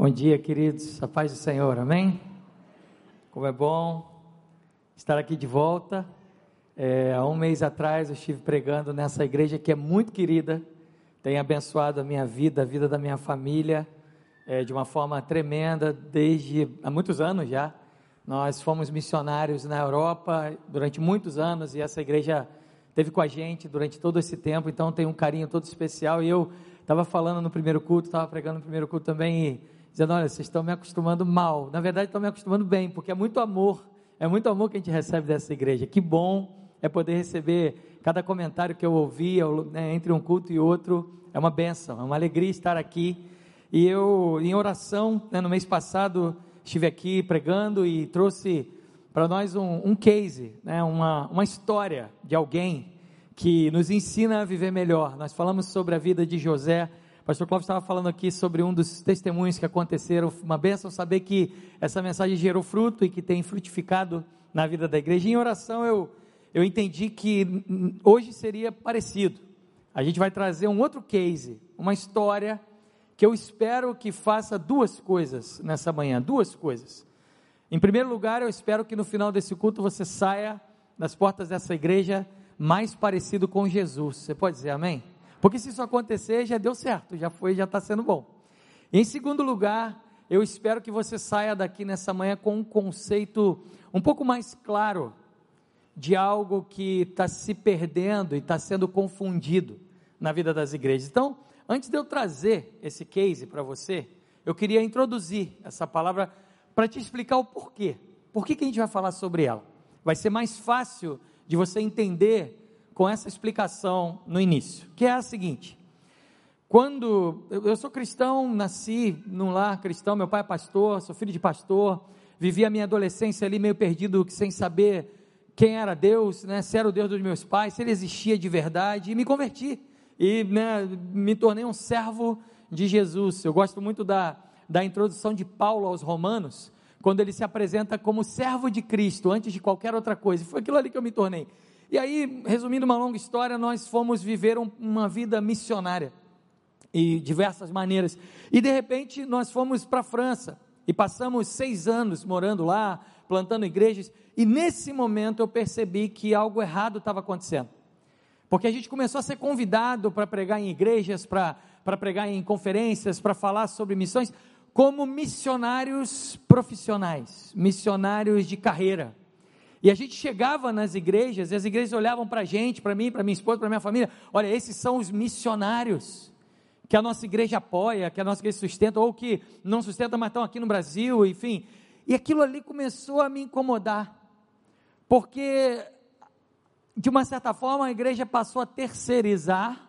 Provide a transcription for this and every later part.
Bom dia, queridos. A paz do Senhor, amém? Como é bom estar aqui de volta. É, há um mês atrás eu estive pregando nessa igreja que é muito querida, tem abençoado a minha vida, a vida da minha família, é, de uma forma tremenda, desde há muitos anos já. Nós fomos missionários na Europa durante muitos anos e essa igreja teve com a gente durante todo esse tempo, então tem um carinho todo especial. E eu estava falando no primeiro culto, estava pregando no primeiro culto também e dizendo: olha, vocês estão me acostumando mal. Na verdade, estão me acostumando bem, porque é muito amor, é muito amor que a gente recebe dessa igreja. Que bom é poder receber cada comentário que eu ouvi né, entre um culto e outro. É uma benção, é uma alegria estar aqui. E eu, em oração, né, no mês passado, estive aqui pregando e trouxe para nós um, um case, né, uma, uma história de alguém que nos ensina a viver melhor. Nós falamos sobre a vida de José pastor Cláudio estava falando aqui sobre um dos testemunhos que aconteceram. Uma benção saber que essa mensagem gerou fruto e que tem frutificado na vida da igreja. Em oração eu, eu entendi que hoje seria parecido. A gente vai trazer um outro case, uma história que eu espero que faça duas coisas nessa manhã, duas coisas. Em primeiro lugar, eu espero que no final desse culto você saia das portas dessa igreja mais parecido com Jesus. Você pode dizer amém? Porque se isso acontecer, já deu certo, já foi, já está sendo bom. Em segundo lugar, eu espero que você saia daqui nessa manhã com um conceito um pouco mais claro de algo que está se perdendo e está sendo confundido na vida das igrejas. Então, antes de eu trazer esse case para você, eu queria introduzir essa palavra para te explicar o porquê. Por que, que a gente vai falar sobre ela? Vai ser mais fácil de você entender com essa explicação no início, que é a seguinte: quando eu sou cristão, nasci num lar cristão, meu pai é pastor, sou filho de pastor, vivi a minha adolescência ali meio perdido, sem saber quem era Deus, né, se era o Deus dos meus pais, se ele existia de verdade, e me converti, e né, me tornei um servo de Jesus. Eu gosto muito da, da introdução de Paulo aos Romanos, quando ele se apresenta como servo de Cristo, antes de qualquer outra coisa, foi aquilo ali que eu me tornei. E aí, resumindo uma longa história, nós fomos viver um, uma vida missionária e diversas maneiras. E de repente nós fomos para a França e passamos seis anos morando lá, plantando igrejas. E nesse momento eu percebi que algo errado estava acontecendo. Porque a gente começou a ser convidado para pregar em igrejas, para pregar em conferências, para falar sobre missões, como missionários profissionais, missionários de carreira. E a gente chegava nas igrejas e as igrejas olhavam para a gente, para mim, para minha esposa, para minha família: olha, esses são os missionários que a nossa igreja apoia, que a nossa igreja sustenta, ou que não sustenta, mas estão aqui no Brasil, enfim. E aquilo ali começou a me incomodar, porque, de uma certa forma, a igreja passou a terceirizar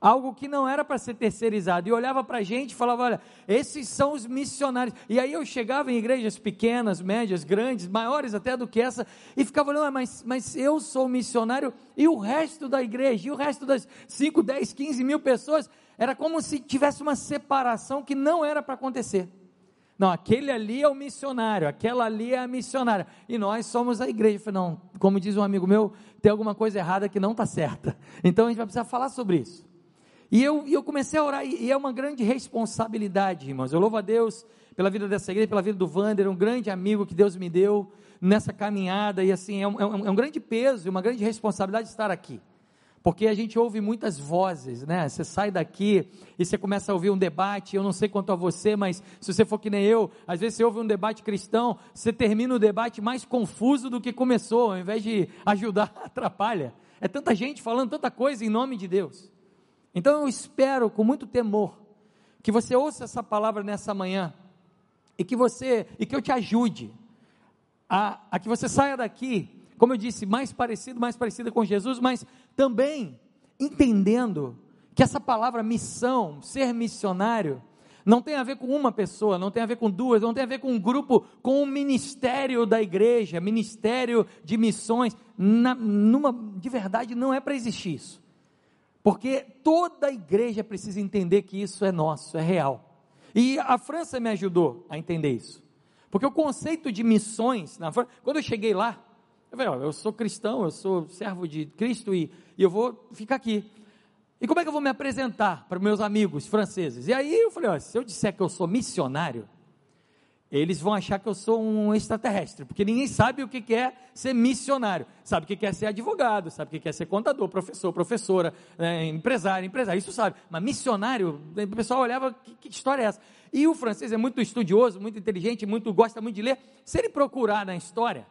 algo que não era para ser terceirizado, e olhava para a gente e falava: olha, esses são os missionários. E aí eu chegava em igrejas pequenas, médias, grandes, maiores até do que essa, e ficava olhando, ah, mas, mas eu sou missionário, e o resto da igreja, e o resto das 5, 10, 15 mil pessoas, era como se tivesse uma separação que não era para acontecer. Não, aquele ali é o missionário, aquela ali é a missionária, e nós somos a igreja. Eu falei, não, como diz um amigo meu, tem alguma coisa errada que não está certa. Então a gente vai precisar falar sobre isso. E eu, eu comecei a orar, e é uma grande responsabilidade, irmãos. Eu louvo a Deus pela vida dessa igreja, pela vida do Wander, um grande amigo que Deus me deu nessa caminhada, e assim, é um, é um, é um grande peso e uma grande responsabilidade estar aqui. Porque a gente ouve muitas vozes, né? Você sai daqui e você começa a ouvir um debate. Eu não sei quanto a você, mas se você for que nem eu, às vezes você ouve um debate cristão, você termina o debate mais confuso do que começou, ao invés de ajudar, atrapalha. É tanta gente falando tanta coisa em nome de Deus. Então eu espero com muito temor que você ouça essa palavra nessa manhã e que você e que eu te ajude a, a que você saia daqui, como eu disse, mais parecido, mais parecida com Jesus, mas também entendendo que essa palavra missão, ser missionário, não tem a ver com uma pessoa, não tem a ver com duas, não tem a ver com um grupo, com o ministério da igreja, ministério de missões. Na, numa, de verdade, não é para existir isso. Porque toda a igreja precisa entender que isso é nosso, é real. E a França me ajudou a entender isso. Porque o conceito de missões, na França, quando eu cheguei lá, eu falei, ó, eu sou cristão, eu sou servo de Cristo e, e eu vou ficar aqui. E como é que eu vou me apresentar para meus amigos franceses? E aí eu falei: ó, se eu disser que eu sou missionário, eles vão achar que eu sou um extraterrestre, porque ninguém sabe o que é ser missionário, sabe o que é ser advogado, sabe o que é ser contador, professor, professora, é, empresário, empresário, isso sabe, mas missionário, o pessoal olhava, que, que, história é essa? E o francês é muito estudioso, muito inteligente, muito gosta muito de ler, se ele procurar na história,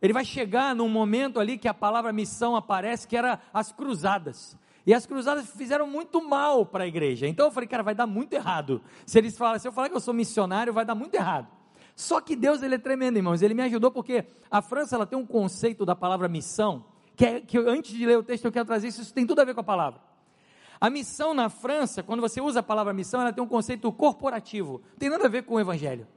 ele vai chegar num momento ali que a palavra missão aparece, que era as cruzadas, e as cruzadas fizeram muito mal para a igreja. Então eu falei, cara, vai dar muito errado. Se eles falam, se eu falar que eu sou missionário, vai dar muito errado. Só que Deus ele é tremendo, irmãos. Ele me ajudou porque a França ela tem um conceito da palavra missão que, é, que antes de ler o texto eu quero trazer isso. Isso tem tudo a ver com a palavra. A missão na França, quando você usa a palavra missão, ela tem um conceito corporativo. Não tem nada a ver com o evangelho.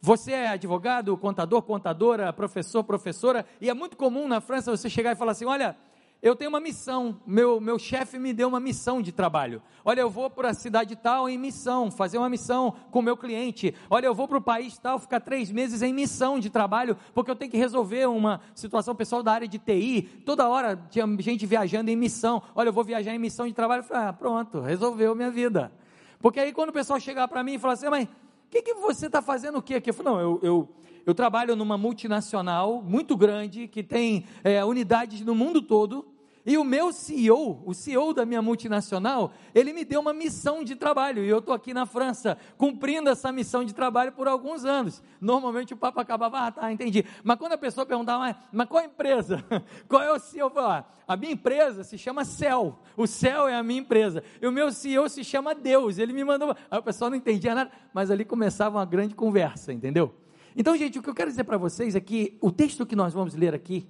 Você é advogado, contador, contadora, professor, professora, e é muito comum na França você chegar e falar assim: olha, eu tenho uma missão, meu, meu chefe me deu uma missão de trabalho. Olha, eu vou para a cidade tal em missão, fazer uma missão com meu cliente. Olha, eu vou para o país tal, ficar três meses em missão de trabalho, porque eu tenho que resolver uma situação pessoal da área de TI. Toda hora tinha gente viajando em missão. Olha, eu vou viajar em missão de trabalho. Eu falei, ah, pronto, resolveu minha vida. Porque aí quando o pessoal chegar para mim e falar assim, mas o que, que você está fazendo o quê aqui? Eu falei, não, eu, eu eu trabalho numa multinacional muito grande, que tem é, unidades no mundo todo, e o meu CEO, o CEO da minha multinacional, ele me deu uma missão de trabalho, e eu estou aqui na França, cumprindo essa missão de trabalho por alguns anos. Normalmente o papo acabava, ah, tá, entendi. Mas quando a pessoa perguntava, mas, mas qual a empresa? qual é o CEO? Eu falava, ah, a minha empresa se chama Céu, o Céu é a minha empresa, e o meu CEO se chama Deus, ele me mandou, aí o pessoal não entendia nada, mas ali começava uma grande conversa, entendeu? Então, gente, o que eu quero dizer para vocês é que o texto que nós vamos ler aqui,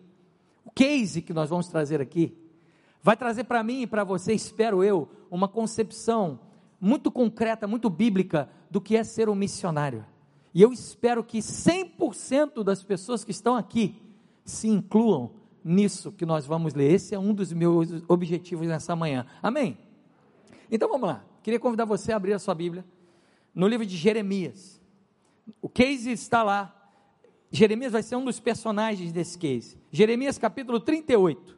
o case que nós vamos trazer aqui, vai trazer para mim e para você, espero eu, uma concepção muito concreta, muito bíblica do que é ser um missionário. E eu espero que 100% das pessoas que estão aqui se incluam nisso que nós vamos ler. Esse é um dos meus objetivos nessa manhã. Amém? Então vamos lá. Queria convidar você a abrir a sua Bíblia no livro de Jeremias. O case está lá. Jeremias vai ser um dos personagens desse case. Jeremias capítulo 38.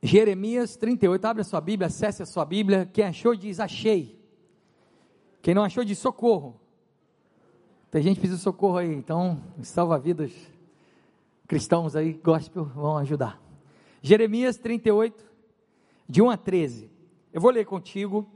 Jeremias 38, abre a sua Bíblia, acesse a sua Bíblia. Quem achou diz achei. Quem não achou diz socorro. Tem gente de socorro aí, então salva-vidas cristãos aí, gospel, vão ajudar. Jeremias 38, de 1 a 13. Eu vou ler contigo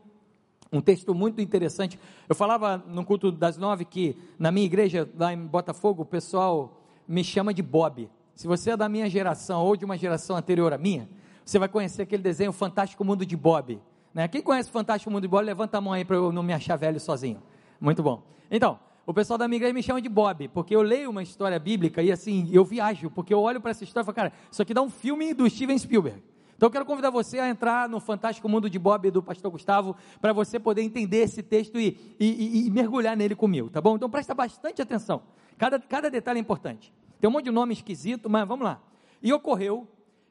um texto muito interessante. Eu falava no culto das nove que na minha igreja, lá em Botafogo, o pessoal me chama de Bob. Se você é da minha geração ou de uma geração anterior à minha, você vai conhecer aquele desenho Fantástico Mundo de Bob. Né? Quem conhece Fantástico Mundo de Bob, levanta a mão aí para eu não me achar velho sozinho. Muito bom. Então, o pessoal da minha igreja me chama de Bob, porque eu leio uma história bíblica e assim, eu viajo, porque eu olho para essa história e falo, cara, isso aqui dá um filme do Steven Spielberg. Então eu quero convidar você a entrar no fantástico mundo de Bob do pastor Gustavo, para você poder entender esse texto e, e, e, mergulhar nele comigo, tá bom? Então presta bastante atenção. Cada, cada detalhe é importante. Tem um monte de nome esquisito, mas vamos lá. E ocorreu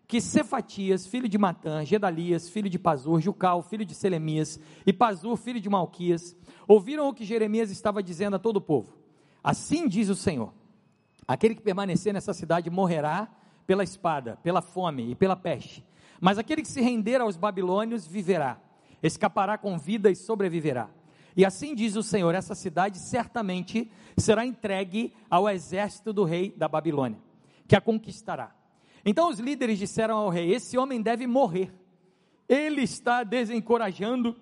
que Cefatias, filho de Matã, Gedalias, filho de Pazur, Jucal, filho de Selemias, e Pazur, filho de Malquias, ouviram o que Jeremias estava dizendo a todo o povo. Assim diz o Senhor: aquele que permanecer nessa cidade morrerá pela espada, pela fome e pela peste mas aquele que se render aos babilônios viverá, escapará com vida e sobreviverá. E assim diz o Senhor: essa cidade certamente será entregue ao exército do rei da Babilônia, que a conquistará. Então os líderes disseram ao rei: Esse homem deve morrer. Ele está desencorajando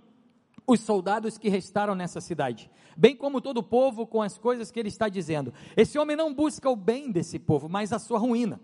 os soldados que restaram nessa cidade, bem como todo o povo com as coisas que ele está dizendo. Esse homem não busca o bem desse povo, mas a sua ruína.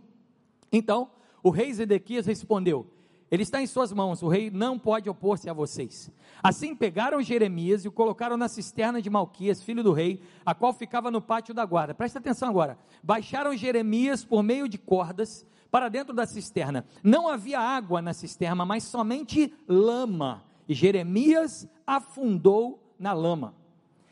Então o rei Zedequias respondeu: ele está em suas mãos, o rei não pode opor-se a vocês. Assim pegaram Jeremias e o colocaram na cisterna de Malquias, filho do rei, a qual ficava no pátio da guarda. Presta atenção agora. Baixaram Jeremias por meio de cordas para dentro da cisterna. Não havia água na cisterna, mas somente lama. E Jeremias afundou na lama.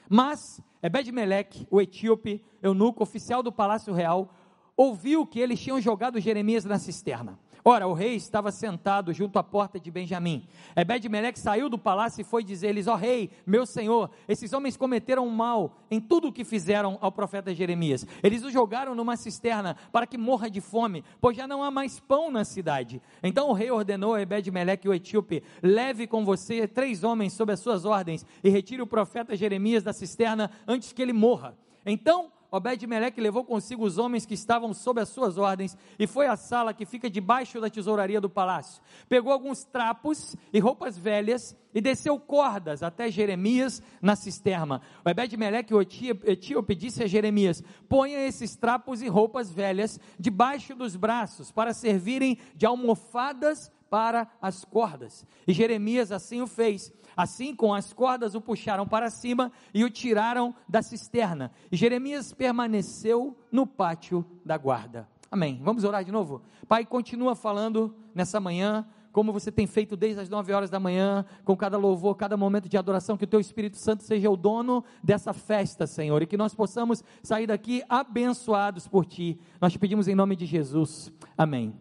Mas Ebed-Meleque, o etíope, eunuco, oficial do palácio real, ouviu que eles tinham jogado Jeremias na cisterna. Ora, o rei estava sentado junto à porta de Benjamim. Ebed-Meleque saiu do palácio e foi dizer-lhes: Ó oh, rei, meu senhor, esses homens cometeram mal em tudo o que fizeram ao profeta Jeremias. Eles o jogaram numa cisterna para que morra de fome, pois já não há mais pão na cidade. Então o rei ordenou a Ebed-Meleque, o etíope: Leve com você três homens sob as suas ordens e retire o profeta Jeremias da cisterna antes que ele morra. Então Obed-Meleque levou consigo os homens que estavam sob as suas ordens e foi à sala que fica debaixo da tesouraria do palácio. Pegou alguns trapos e roupas velhas e desceu cordas até Jeremias na cisterna. Obed-Meleque, o etíope, disse a Jeremias: Ponha esses trapos e roupas velhas debaixo dos braços para servirem de almofadas para as cordas. E Jeremias assim o fez. Assim, com as cordas o puxaram para cima e o tiraram da cisterna. E Jeremias permaneceu no pátio da guarda. Amém. Vamos orar de novo? Pai, continua falando nessa manhã, como você tem feito desde as nove horas da manhã, com cada louvor, cada momento de adoração, que o teu Espírito Santo seja o dono dessa festa, Senhor, e que nós possamos sair daqui abençoados por Ti. Nós te pedimos em nome de Jesus. Amém.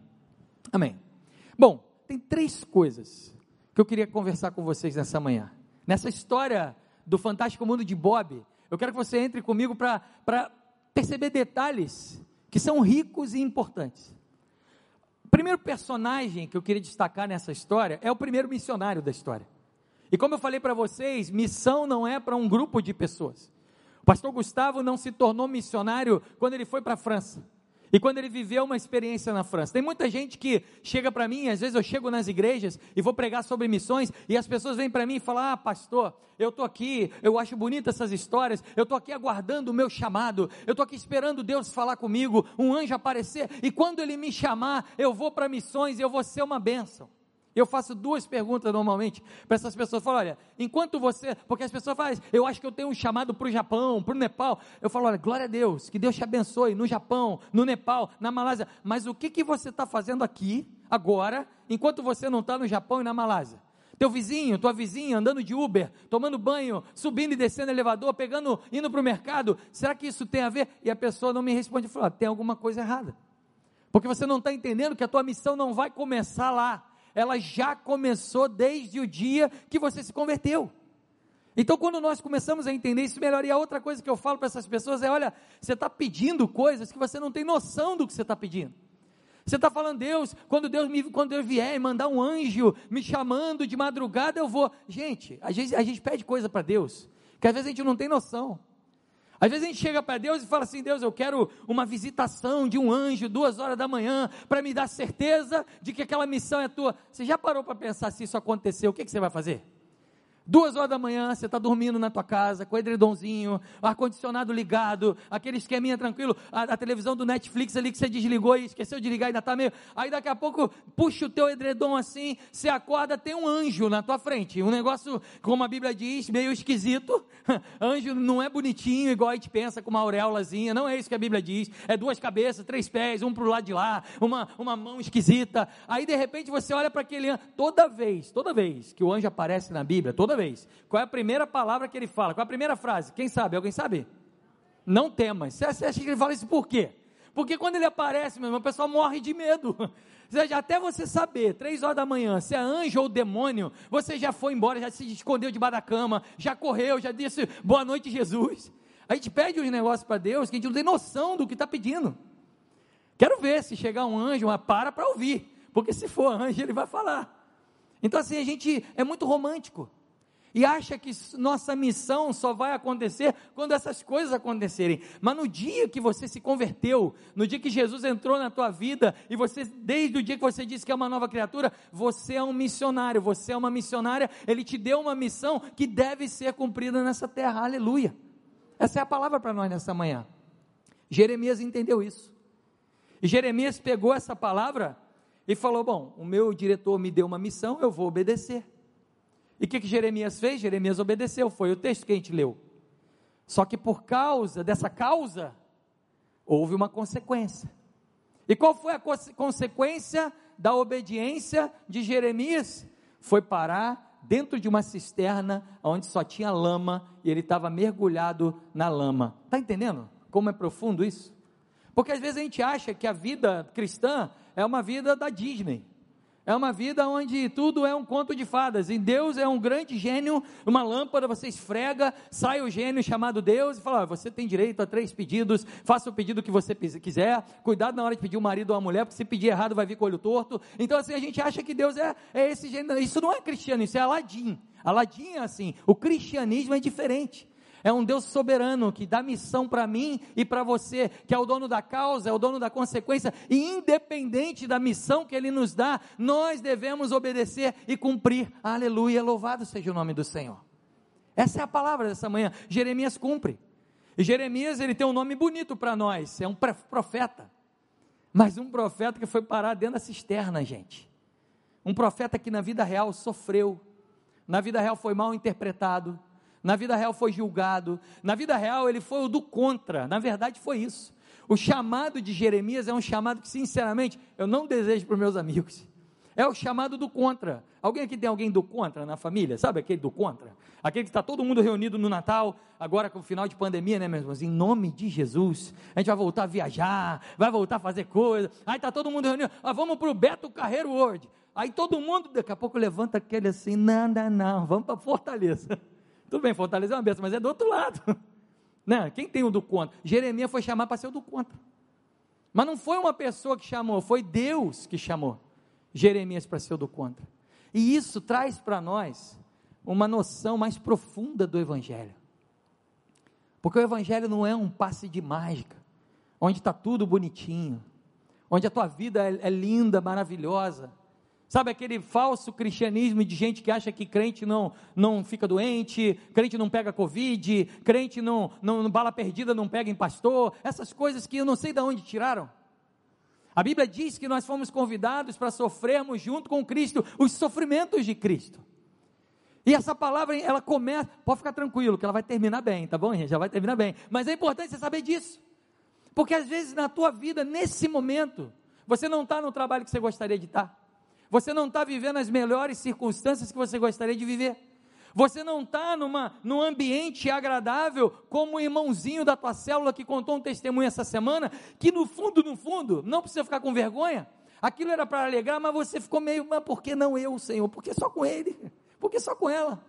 Amém. Bom, tem três coisas que eu queria conversar com vocês nessa manhã. Nessa história do fantástico mundo de Bob, eu quero que você entre comigo para perceber detalhes que são ricos e importantes. O primeiro personagem que eu queria destacar nessa história é o primeiro missionário da história. E como eu falei para vocês, missão não é para um grupo de pessoas. O pastor Gustavo não se tornou missionário quando ele foi para a França. E quando ele viveu uma experiência na França. Tem muita gente que chega para mim, às vezes eu chego nas igrejas e vou pregar sobre missões, e as pessoas vêm para mim e falam: Ah, pastor, eu estou aqui, eu acho bonita essas histórias, eu estou aqui aguardando o meu chamado, eu estou aqui esperando Deus falar comigo, um anjo aparecer, e quando ele me chamar, eu vou para missões e eu vou ser uma bênção. Eu faço duas perguntas normalmente para essas pessoas. falo, olha, enquanto você. Porque as pessoas falam, eu acho que eu tenho um chamado para o Japão, para o Nepal. Eu falo, olha, glória a Deus, que Deus te abençoe no Japão, no Nepal, na Malásia. Mas o que, que você está fazendo aqui, agora, enquanto você não está no Japão e na Malásia? Teu vizinho, tua vizinha andando de Uber, tomando banho, subindo e descendo elevador, pegando, indo para o mercado. Será que isso tem a ver? E a pessoa não me responde, fala, tem alguma coisa errada. Porque você não está entendendo que a tua missão não vai começar lá ela já começou desde o dia que você se converteu. Então, quando nós começamos a entender isso melhor, e a outra coisa que eu falo para essas pessoas é: olha, você está pedindo coisas que você não tem noção do que você está pedindo. Você está falando, Deus, quando Deus, me, quando Deus vier e mandar um anjo me chamando de madrugada, eu vou. Gente, a gente, a gente pede coisa para Deus, que às vezes a gente não tem noção. Às vezes a gente chega para Deus e fala assim: Deus, eu quero uma visitação de um anjo duas horas da manhã para me dar certeza de que aquela missão é tua. Você já parou para pensar se isso acontecer? O que, que você vai fazer? Duas horas da manhã, você está dormindo na tua casa, com o edredomzinho, ar-condicionado ligado, aquele esqueminha tranquilo, a, a, televisão do Netflix ali que você desligou e esqueceu de ligar, ainda está meio. Aí daqui a pouco, puxa o teu edredom assim, você acorda, tem um anjo na tua frente. Um negócio, como a Bíblia diz, meio esquisito. anjo não é bonitinho, igual a gente pensa, com uma auréolazinha. Não é isso que a Bíblia diz. É duas cabeças, três pés, um para o lado de lá, uma, uma mão esquisita. Aí de repente você olha para aquele anjo. Toda vez, toda vez que o anjo aparece na Bíblia, toda vez. Qual é a primeira palavra que ele fala? Qual é a primeira frase? Quem sabe? Alguém sabe? Não temas. Você acha que ele fala isso por quê? Porque quando ele aparece, meu irmão, o pessoal morre de medo. Seja, até você saber, três horas da manhã, se é anjo ou demônio, você já foi embora, já se escondeu debaixo da cama, já correu, já disse boa noite, Jesus. A gente pede uns negócios para Deus que a gente não tem noção do que está pedindo. Quero ver se chegar um anjo, uma para para ouvir. Porque se for anjo, ele vai falar. Então, assim, a gente é muito romântico e acha que nossa missão só vai acontecer quando essas coisas acontecerem. Mas no dia que você se converteu, no dia que Jesus entrou na tua vida e você desde o dia que você disse que é uma nova criatura, você é um missionário, você é uma missionária, ele te deu uma missão que deve ser cumprida nessa terra. Aleluia. Essa é a palavra para nós nessa manhã. Jeremias entendeu isso. E Jeremias pegou essa palavra e falou: "Bom, o meu diretor me deu uma missão, eu vou obedecer". E o que, que Jeremias fez? Jeremias obedeceu, foi o texto que a gente leu. Só que por causa dessa causa, houve uma consequência. E qual foi a consequência da obediência de Jeremias? Foi parar dentro de uma cisterna onde só tinha lama e ele estava mergulhado na lama. Está entendendo como é profundo isso? Porque às vezes a gente acha que a vida cristã é uma vida da Disney. É uma vida onde tudo é um conto de fadas. E Deus é um grande gênio, uma lâmpada, você esfrega, sai o gênio chamado Deus e fala: você tem direito a três pedidos, faça o pedido que você quiser. Cuidado na hora de pedir um marido ou uma mulher, porque se pedir errado vai vir com o olho torto. Então, assim, a gente acha que Deus é, é esse gênio. Isso não é cristiano, isso é Aladim. Aladim é assim. O cristianismo é diferente. É um Deus soberano que dá missão para mim e para você, que é o dono da causa, é o dono da consequência, e independente da missão que Ele nos dá, nós devemos obedecer e cumprir. Aleluia, louvado seja o nome do Senhor. Essa é a palavra dessa manhã. Jeremias cumpre. E Jeremias, ele tem um nome bonito para nós, é um profeta. Mas um profeta que foi parar dentro da cisterna, gente. Um profeta que na vida real sofreu, na vida real foi mal interpretado, na vida real foi julgado, na vida real ele foi o do contra, na verdade foi isso. O chamado de Jeremias é um chamado que, sinceramente, eu não desejo para os meus amigos. É o chamado do contra. Alguém aqui tem alguém do contra na família? Sabe aquele do contra? Aquele que está todo mundo reunido no Natal, agora com o final de pandemia, né, meus irmãos? Em nome de Jesus, a gente vai voltar a viajar, vai voltar a fazer coisa. Aí está todo mundo reunido. Ah, vamos para o Beto Carreiro World. Aí todo mundo, daqui a pouco, levanta aquele assim: não, não, não, vamos para Fortaleza. Tudo bem, Fortaleza é uma benção, mas é do outro lado. Né? Quem tem o do contra? Jeremias foi chamar para ser o do contra. Mas não foi uma pessoa que chamou, foi Deus que chamou Jeremias para ser o do contra. E isso traz para nós uma noção mais profunda do Evangelho. Porque o Evangelho não é um passe de mágica, onde está tudo bonitinho, onde a tua vida é, é linda, maravilhosa, Sabe aquele falso cristianismo de gente que acha que crente não, não fica doente, crente não pega covid, crente não, não bala perdida não pega em pastor, essas coisas que eu não sei de onde tiraram. A Bíblia diz que nós fomos convidados para sofrermos junto com Cristo os sofrimentos de Cristo. E essa palavra, ela começa, pode ficar tranquilo, que ela vai terminar bem, tá bom, gente? Já vai terminar bem. Mas é importante você saber disso. Porque às vezes na tua vida, nesse momento, você não está no trabalho que você gostaria de estar. Você não está vivendo as melhores circunstâncias que você gostaria de viver. Você não está num ambiente agradável como o irmãozinho da tua célula que contou um testemunho essa semana, que no fundo, no fundo, não precisa ficar com vergonha. Aquilo era para alegrar, mas você ficou meio, mas por que não eu, Senhor? Por que só com ele? Por que só com ela?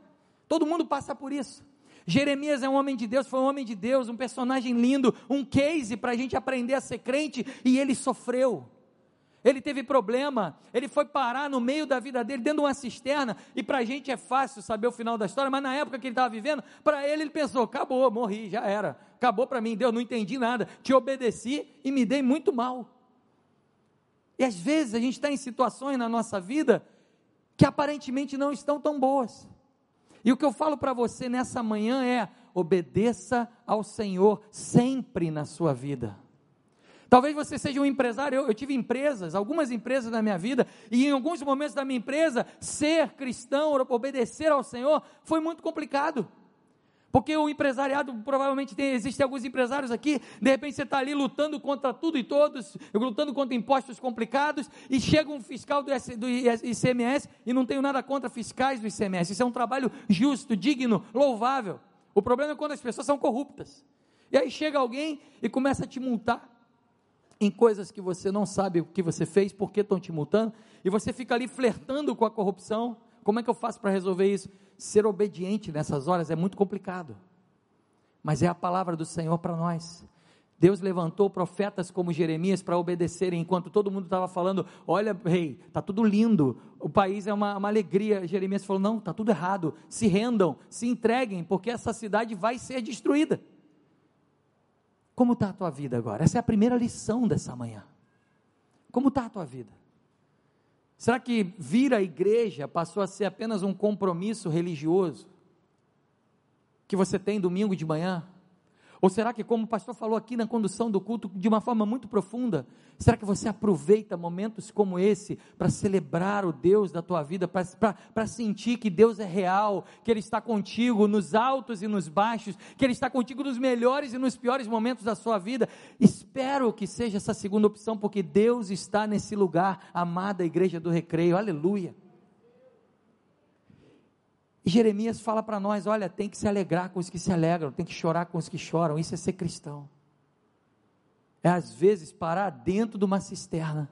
Todo mundo passa por isso. Jeremias é um homem de Deus, foi um homem de Deus, um personagem lindo, um case para a gente aprender a ser crente, e ele sofreu ele teve problema, ele foi parar no meio da vida dele, dentro de uma cisterna, e para a gente é fácil saber o final da história, mas na época que ele estava vivendo, para ele ele pensou: acabou, morri, já era, acabou para mim, Deus, não entendi nada, te obedeci e me dei muito mal. E às vezes a gente está em situações na nossa vida que aparentemente não estão tão boas. E o que eu falo para você nessa manhã é: obedeça ao Senhor sempre na sua vida. Talvez você seja um empresário, eu, eu, tive empresas, algumas empresas na minha vida, e em alguns momentos da minha empresa, ser cristão, obedecer ao Senhor, foi muito complicado. Porque o empresariado, provavelmente tem, existem alguns empresários aqui, de repente você está ali lutando contra tudo e todos, lutando contra impostos complicados, e chega um fiscal do, do ICMS, e não tenho nada contra fiscais do ICMS, isso é um trabalho justo, digno, louvável. O problema é quando as pessoas são corruptas. E aí chega alguém e começa a te multar em coisas que você não sabe o que você fez, por que estão te multando, e você fica ali flertando com a corrupção. Como é que eu faço para resolver isso? Ser obediente nessas horas é muito complicado, mas é a palavra do Senhor para nós. Deus levantou profetas como Jeremias para obedecerem, enquanto todo mundo estava falando: Olha, rei, está tudo lindo, o país é uma, uma alegria. Jeremias falou: Não, está tudo errado, se rendam, se entreguem, porque essa cidade vai ser destruída. Como está a tua vida agora? Essa é a primeira lição dessa manhã. Como está a tua vida? Será que vir à igreja passou a ser apenas um compromisso religioso que você tem domingo de manhã? Ou será que, como o pastor falou aqui na condução do culto, de uma forma muito profunda, será que você aproveita momentos como esse para celebrar o Deus da tua vida, para sentir que Deus é real, que Ele está contigo nos altos e nos baixos, que Ele está contigo nos melhores e nos piores momentos da sua vida? Espero que seja essa segunda opção, porque Deus está nesse lugar, amada igreja do recreio, aleluia. E Jeremias fala para nós: olha, tem que se alegrar com os que se alegram, tem que chorar com os que choram. Isso é ser cristão. É às vezes parar dentro de uma cisterna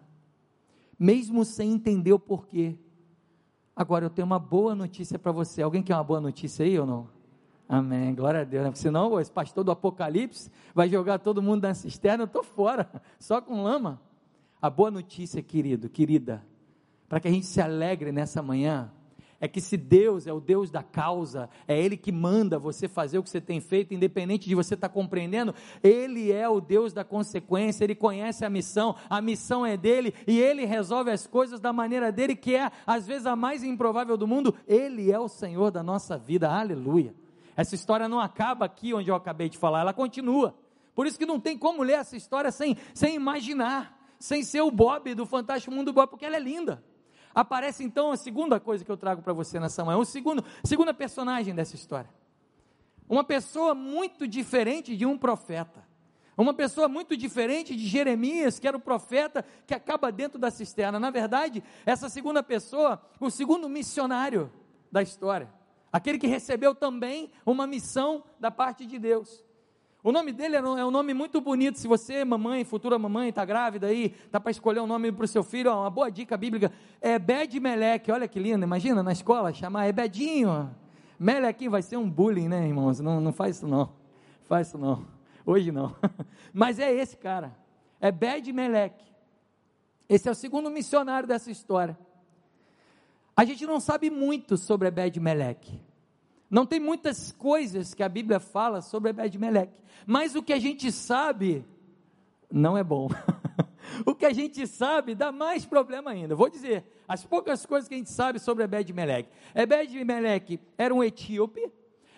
mesmo sem entender o porquê. Agora eu tenho uma boa notícia para você. Alguém quer uma boa notícia aí ou não? Amém, glória a Deus. Né? Porque senão esse pastor do Apocalipse vai jogar todo mundo na cisterna, eu estou fora, só com lama. A boa notícia, querido, querida, para que a gente se alegre nessa manhã, é que se Deus é o Deus da causa, é Ele que manda você fazer o que você tem feito, independente de você estar tá compreendendo, Ele é o Deus da consequência, Ele conhece a missão, a missão é dele e Ele resolve as coisas da maneira dele, que é às vezes a mais improvável do mundo, Ele é o Senhor da nossa vida, aleluia. Essa história não acaba aqui onde eu acabei de falar, ela continua. Por isso que não tem como ler essa história sem, sem imaginar, sem ser o Bob do Fantástico Mundo Bob, porque ela é linda. Aparece então a segunda coisa que eu trago para você nessa manhã, o segundo, segunda personagem dessa história. Uma pessoa muito diferente de um profeta. Uma pessoa muito diferente de Jeremias, que era o profeta que acaba dentro da cisterna. Na verdade, essa segunda pessoa, o segundo missionário da história. Aquele que recebeu também uma missão da parte de Deus. O nome dele é um nome muito bonito. Se você, mamãe, futura mamãe, está grávida aí, está para escolher um nome para o seu filho, ó, uma boa dica bíblica é Bed Meleque. Olha que lindo, imagina na escola chamar Ebedinho. Melequinho vai ser um bullying, né, irmãos? Não, não faz isso não. Faz isso não. Hoje não. Mas é esse cara. É Bed Meleque. Esse é o segundo missionário dessa história. A gente não sabe muito sobre Ebed Meleque. Não tem muitas coisas que a Bíblia fala sobre Ebed-Meleque, mas o que a gente sabe não é bom. o que a gente sabe dá mais problema ainda. Vou dizer, as poucas coisas que a gente sabe sobre Ebed-Meleque. Ebed-Meleque era um etíope,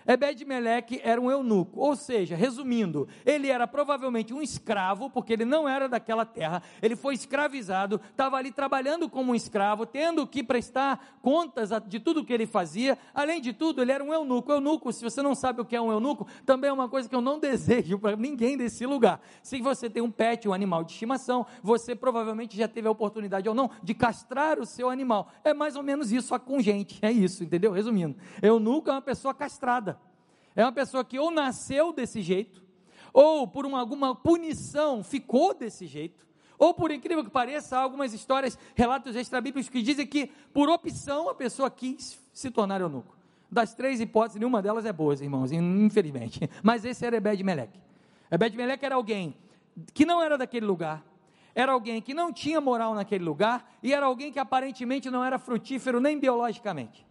Ebed-Meleque era um eunuco, ou seja, resumindo, ele era provavelmente um escravo, porque ele não era daquela terra, ele foi escravizado, estava ali trabalhando como um escravo, tendo que prestar contas de tudo que ele fazia, além de tudo, ele era um eunuco. Eunuco, se você não sabe o que é um eunuco, também é uma coisa que eu não desejo para ninguém desse lugar. Se você tem um pet, um animal de estimação, você provavelmente já teve a oportunidade ou não de castrar o seu animal. É mais ou menos isso, só com gente, é isso, entendeu? Resumindo, eunuco é uma pessoa castrada. É uma pessoa que ou nasceu desse jeito, ou por uma, alguma punição ficou desse jeito, ou por incrível que pareça, há algumas histórias, relatos extrabíblicos que dizem que por opção a pessoa quis se tornar eunuco. Das três hipóteses, nenhuma delas é boa, irmãos, infelizmente. Mas esse era Ebed Meleque. Ebed Meleque era alguém que não era daquele lugar, era alguém que não tinha moral naquele lugar e era alguém que aparentemente não era frutífero nem biologicamente.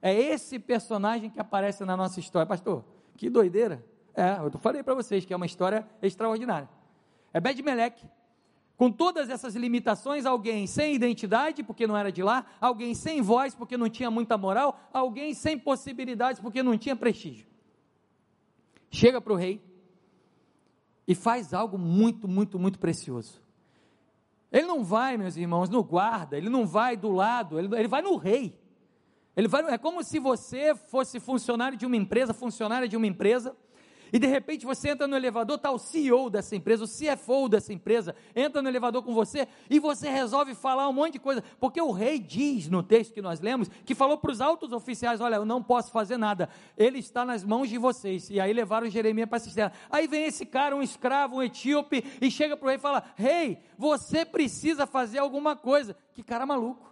É esse personagem que aparece na nossa história. Pastor, que doideira. É, eu falei para vocês que é uma história extraordinária. É Bed Meleque. Com todas essas limitações, alguém sem identidade, porque não era de lá, alguém sem voz, porque não tinha muita moral, alguém sem possibilidades, porque não tinha prestígio. Chega para o rei e faz algo muito, muito, muito precioso. Ele não vai, meus irmãos, no guarda, ele não vai do lado, ele, ele vai no rei. Ele vai, é como se você fosse funcionário de uma empresa, funcionária de uma empresa, e de repente você entra no elevador, está o CEO dessa empresa, o CFO dessa empresa, entra no elevador com você e você resolve falar um monte de coisa, porque o rei diz no texto que nós lemos, que falou para os altos oficiais: Olha, eu não posso fazer nada, ele está nas mãos de vocês. E aí levaram Jeremias para a cisterna. Aí vem esse cara, um escravo, um etíope, e chega para o rei e fala: Rei, você precisa fazer alguma coisa. Que cara maluco.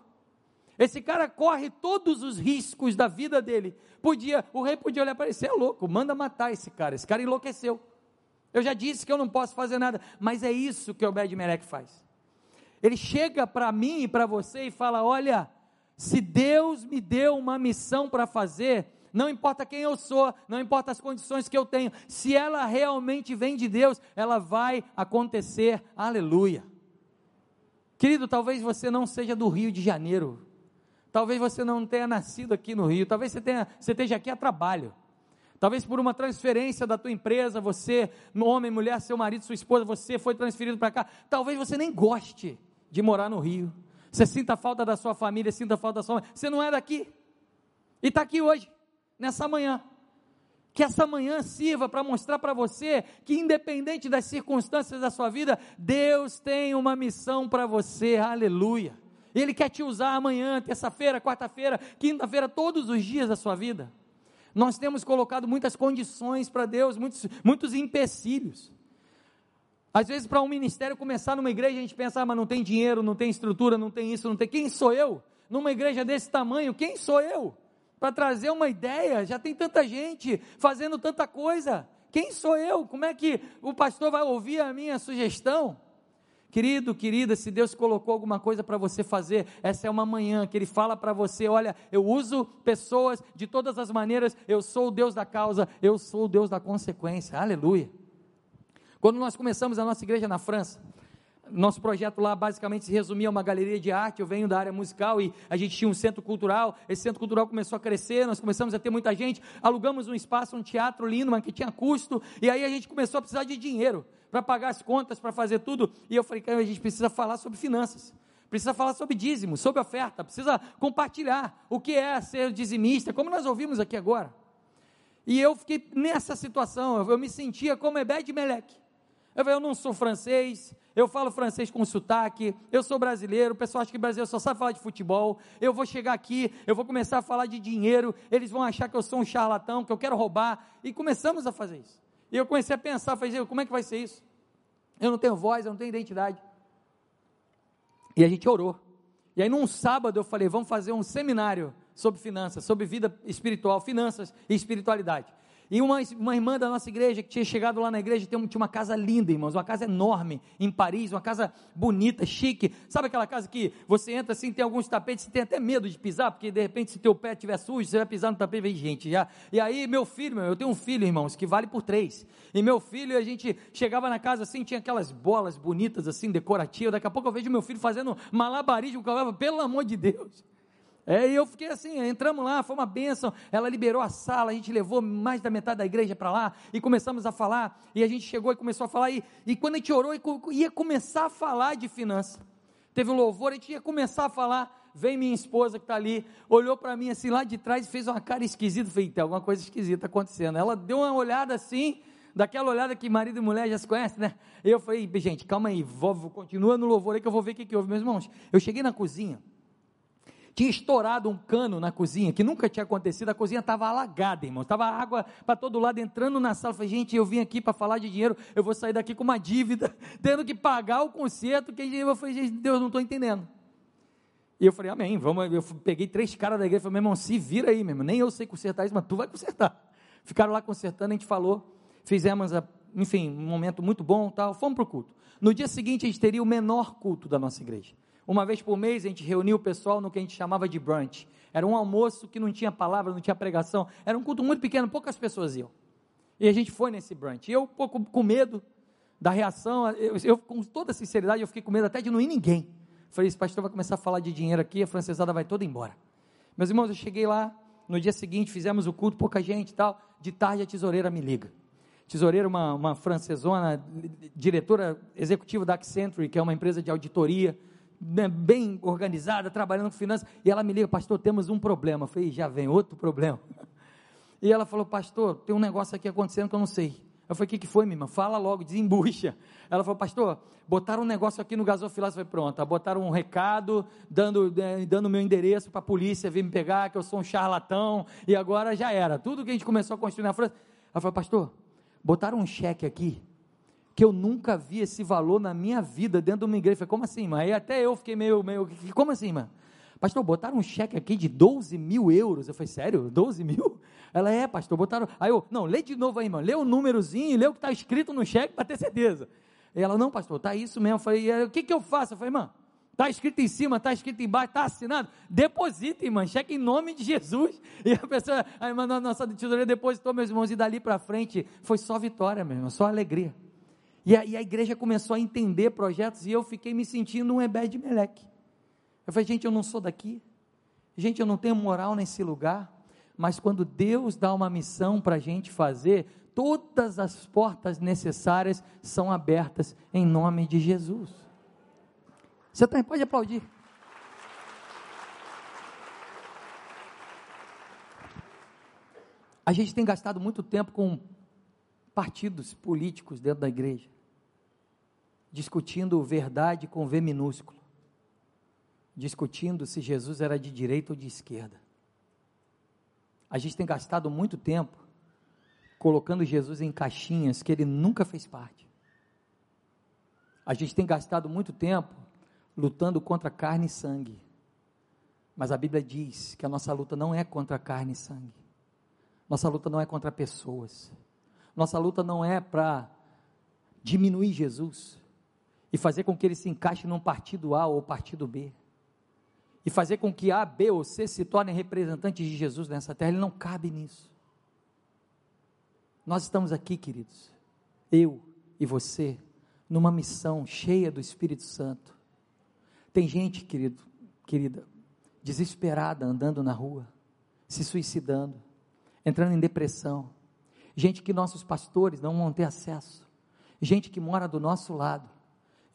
Esse cara corre todos os riscos da vida dele. Podia, o rei podia olhar para ele, você é louco, manda matar esse cara. Esse cara enlouqueceu. Eu já disse que eu não posso fazer nada, mas é isso que o Obed-Melech faz. Ele chega para mim e para você e fala: Olha, se Deus me deu uma missão para fazer, não importa quem eu sou, não importa as condições que eu tenho, se ela realmente vem de Deus, ela vai acontecer. Aleluia. Querido, talvez você não seja do Rio de Janeiro, Talvez você não tenha nascido aqui no Rio, talvez você, tenha, você esteja aqui a trabalho. Talvez por uma transferência da tua empresa, você, homem, mulher, seu marido, sua esposa, você foi transferido para cá. Talvez você nem goste de morar no Rio. Você sinta falta da sua família, sinta falta da sua mãe. Você não é daqui. E está aqui hoje, nessa manhã. Que essa manhã sirva para mostrar para você que, independente das circunstâncias da sua vida, Deus tem uma missão para você. Aleluia. Ele quer te usar amanhã, terça-feira, quarta-feira, quinta-feira, todos os dias da sua vida. Nós temos colocado muitas condições para Deus, muitos, muitos empecilhos. Às vezes, para um ministério começar numa igreja, a gente pensa, ah, mas não tem dinheiro, não tem estrutura, não tem isso, não tem. Quem sou eu? Numa igreja desse tamanho, quem sou eu? Para trazer uma ideia, já tem tanta gente fazendo tanta coisa. Quem sou eu? Como é que o pastor vai ouvir a minha sugestão? Querido, querida, se Deus colocou alguma coisa para você fazer, essa é uma manhã que Ele fala para você: olha, eu uso pessoas de todas as maneiras, eu sou o Deus da causa, eu sou o Deus da consequência. Aleluia. Quando nós começamos a nossa igreja na França, nosso projeto lá basicamente se resumia a uma galeria de arte. Eu venho da área musical e a gente tinha um centro cultural. Esse centro cultural começou a crescer, nós começamos a ter muita gente. Alugamos um espaço, um teatro lindo, mas que tinha custo. E aí a gente começou a precisar de dinheiro para pagar as contas, para fazer tudo. E eu falei, cara, a gente precisa falar sobre finanças. Precisa falar sobre dízimo, sobre oferta, precisa compartilhar o que é ser dizimista, como nós ouvimos aqui agora. E eu fiquei nessa situação, eu me sentia como Ebed Meleque. Eu falei, eu não sou francês, eu falo francês com sotaque, eu sou brasileiro, o pessoal acha que brasileiro só sabe falar de futebol, eu vou chegar aqui, eu vou começar a falar de dinheiro, eles vão achar que eu sou um charlatão, que eu quero roubar, e começamos a fazer isso. E eu comecei a pensar, falei, como é que vai ser isso? Eu não tenho voz, eu não tenho identidade. E a gente orou. E aí num sábado eu falei, vamos fazer um seminário sobre finanças, sobre vida espiritual, finanças e espiritualidade. E uma, uma irmã da nossa igreja que tinha chegado lá na igreja, tinha uma casa linda, irmãos, uma casa enorme em Paris, uma casa bonita, chique. Sabe aquela casa que você entra assim, tem alguns tapetes, você tem até medo de pisar, porque de repente se teu pé estiver sujo, você vai pisar no tapete e vem gente já. E aí meu filho, eu tenho um filho, irmãos, que vale por três. E meu filho, a gente chegava na casa assim, tinha aquelas bolas bonitas assim, decorativas. Daqui a pouco eu vejo meu filho fazendo malabarismo, pelo amor de Deus. É, e eu fiquei assim, entramos lá, foi uma bênção. Ela liberou a sala, a gente levou mais da metade da igreja para lá e começamos a falar. E a gente chegou e começou a falar. E, e quando a gente orou, ia começar a falar de finanças. Teve um louvor, a gente ia começar a falar. Vem minha esposa que está ali, olhou para mim assim lá de trás e fez uma cara esquisita. Falei, tem alguma coisa esquisita acontecendo. Ela deu uma olhada assim, daquela olhada que marido e mulher já se conhecem, né? Eu falei, gente, calma aí, vou, continua no louvor aí que eu vou ver o que, que houve, meus irmãos. Eu cheguei na cozinha tinha estourado um cano na cozinha, que nunca tinha acontecido, a cozinha estava alagada, irmão, estava água para todo lado entrando na sala. Eu falei, gente, eu vim aqui para falar de dinheiro, eu vou sair daqui com uma dívida, tendo que pagar o conserto, que eu falei, gente, Deus, não estou entendendo. E eu falei, amém, vamos, eu peguei três caras da igreja, falei, meu irmão, se vira aí, meu irmão, nem eu sei consertar isso, mas tu vai consertar. Ficaram lá consertando, a gente falou, fizemos, enfim, um momento muito bom, tal, fomos para o culto. No dia seguinte, a gente teria o menor culto da nossa igreja. Uma vez por mês a gente reunia o pessoal no que a gente chamava de brunch. Era um almoço que não tinha palavra, não tinha pregação. Era um culto muito pequeno, poucas pessoas iam. E a gente foi nesse brunch. Eu, um pouco com medo da reação, eu, eu, com toda sinceridade, eu fiquei com medo até de não ir ninguém. Falei, esse pastor vai começar a falar de dinheiro aqui, a francesada vai toda embora. Meus irmãos, eu cheguei lá, no dia seguinte fizemos o culto, pouca gente e tal. De tarde a tesoureira me liga. Tesoureira, uma, uma francesona, diretora executiva da Accenture, que é uma empresa de auditoria bem organizada, trabalhando com finanças, e ela me liga, pastor, temos um problema. Eu falei, já vem outro problema. E ela falou, pastor, tem um negócio aqui acontecendo que eu não sei. Eu falei, o que, que foi, minha irmã? Fala logo, desembucha. Ela falou, pastor, botaram um negócio aqui no gasofilar. Eu falei, pronto, botaram um recado, dando né, dando meu endereço para a polícia vir me pegar, que eu sou um charlatão, e agora já era. Tudo que a gente começou a construir na França. Ela falou, pastor, botaram um cheque aqui, que eu nunca vi esse valor na minha vida dentro de uma igreja. Eu falei, como assim, irmã? Aí até eu fiquei meio, meio, como assim, irmã? Pastor, botaram um cheque aqui de 12 mil euros. Eu falei, sério? 12 mil? Ela é, pastor, botaram. Aí eu, não, lê de novo aí, irmã. Lê o númerozinho, lê o que está escrito no cheque para ter certeza. E ela, não, pastor, está isso mesmo. Eu falei, o que, que eu faço? Eu falei, irmã, está escrito em cima, está escrito embaixo, está assinado. Deposita, irmã, cheque em nome de Jesus. E a pessoa, a irmã, nossa tesouraria depositou, meus irmãos, e dali para frente foi só vitória, meu irmão, só alegria. E a, e a igreja começou a entender projetos e eu fiquei me sentindo um Ebed Meleque. Eu falei, gente, eu não sou daqui. Gente, eu não tenho moral nesse lugar. Mas quando Deus dá uma missão para a gente fazer, todas as portas necessárias são abertas em nome de Jesus. Você também pode aplaudir. A gente tem gastado muito tempo com partidos políticos dentro da igreja discutindo verdade com V minúsculo, discutindo se Jesus era de direita ou de esquerda. A gente tem gastado muito tempo colocando Jesus em caixinhas que ele nunca fez parte. A gente tem gastado muito tempo lutando contra carne e sangue. Mas a Bíblia diz que a nossa luta não é contra carne e sangue. Nossa luta não é contra pessoas. Nossa luta não é para diminuir Jesus e fazer com que ele se encaixe num partido A ou partido B. E fazer com que A, B ou C se tornem representantes de Jesus nessa terra. Ele não cabe nisso. Nós estamos aqui, queridos, eu e você, numa missão cheia do Espírito Santo. Tem gente, querido, querida, desesperada andando na rua, se suicidando, entrando em depressão. Gente que nossos pastores não vão ter acesso. Gente que mora do nosso lado.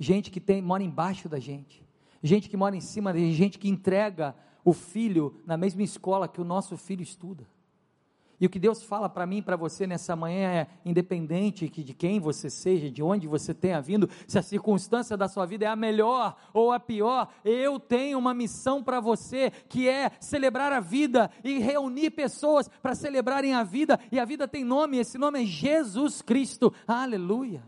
Gente que tem, mora embaixo da gente. Gente que mora em cima da gente. Gente que entrega o filho na mesma escola que o nosso filho estuda. E o que Deus fala para mim e para você nessa manhã é: independente de quem você seja, de onde você tenha vindo, se a circunstância da sua vida é a melhor ou a pior, eu tenho uma missão para você que é celebrar a vida e reunir pessoas para celebrarem a vida. E a vida tem nome, esse nome é Jesus Cristo. Aleluia.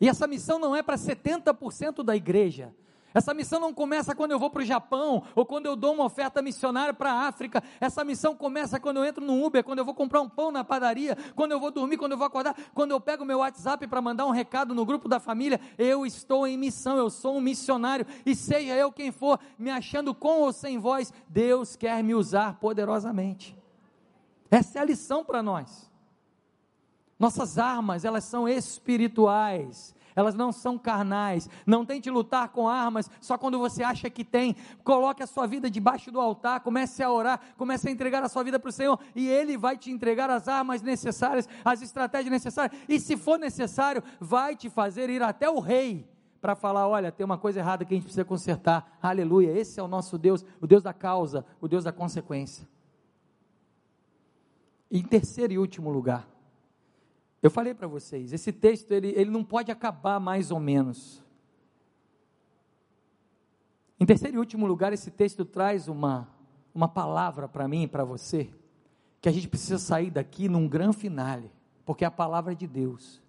E essa missão não é para 70% da igreja. Essa missão não começa quando eu vou para o Japão ou quando eu dou uma oferta missionária para a África. Essa missão começa quando eu entro no Uber, quando eu vou comprar um pão na padaria, quando eu vou dormir, quando eu vou acordar, quando eu pego meu WhatsApp para mandar um recado no grupo da família. Eu estou em missão, eu sou um missionário e seja eu quem for, me achando com ou sem voz, Deus quer me usar poderosamente. Essa é a lição para nós. Nossas armas, elas são espirituais elas não são carnais. Não tente lutar com armas só quando você acha que tem. Coloque a sua vida debaixo do altar, comece a orar, comece a entregar a sua vida para o Senhor e Ele vai te entregar as armas necessárias, as estratégias necessárias. E se for necessário, vai te fazer ir até o rei para falar: olha, tem uma coisa errada que a gente precisa consertar. Aleluia. Esse é o nosso Deus, o Deus da causa, o Deus da consequência. em terceiro e último lugar, eu falei para vocês, esse texto ele, ele não pode acabar mais ou menos. Em terceiro e último lugar, esse texto traz uma, uma palavra para mim e para você, que a gente precisa sair daqui num grande finale, porque é a palavra de Deus.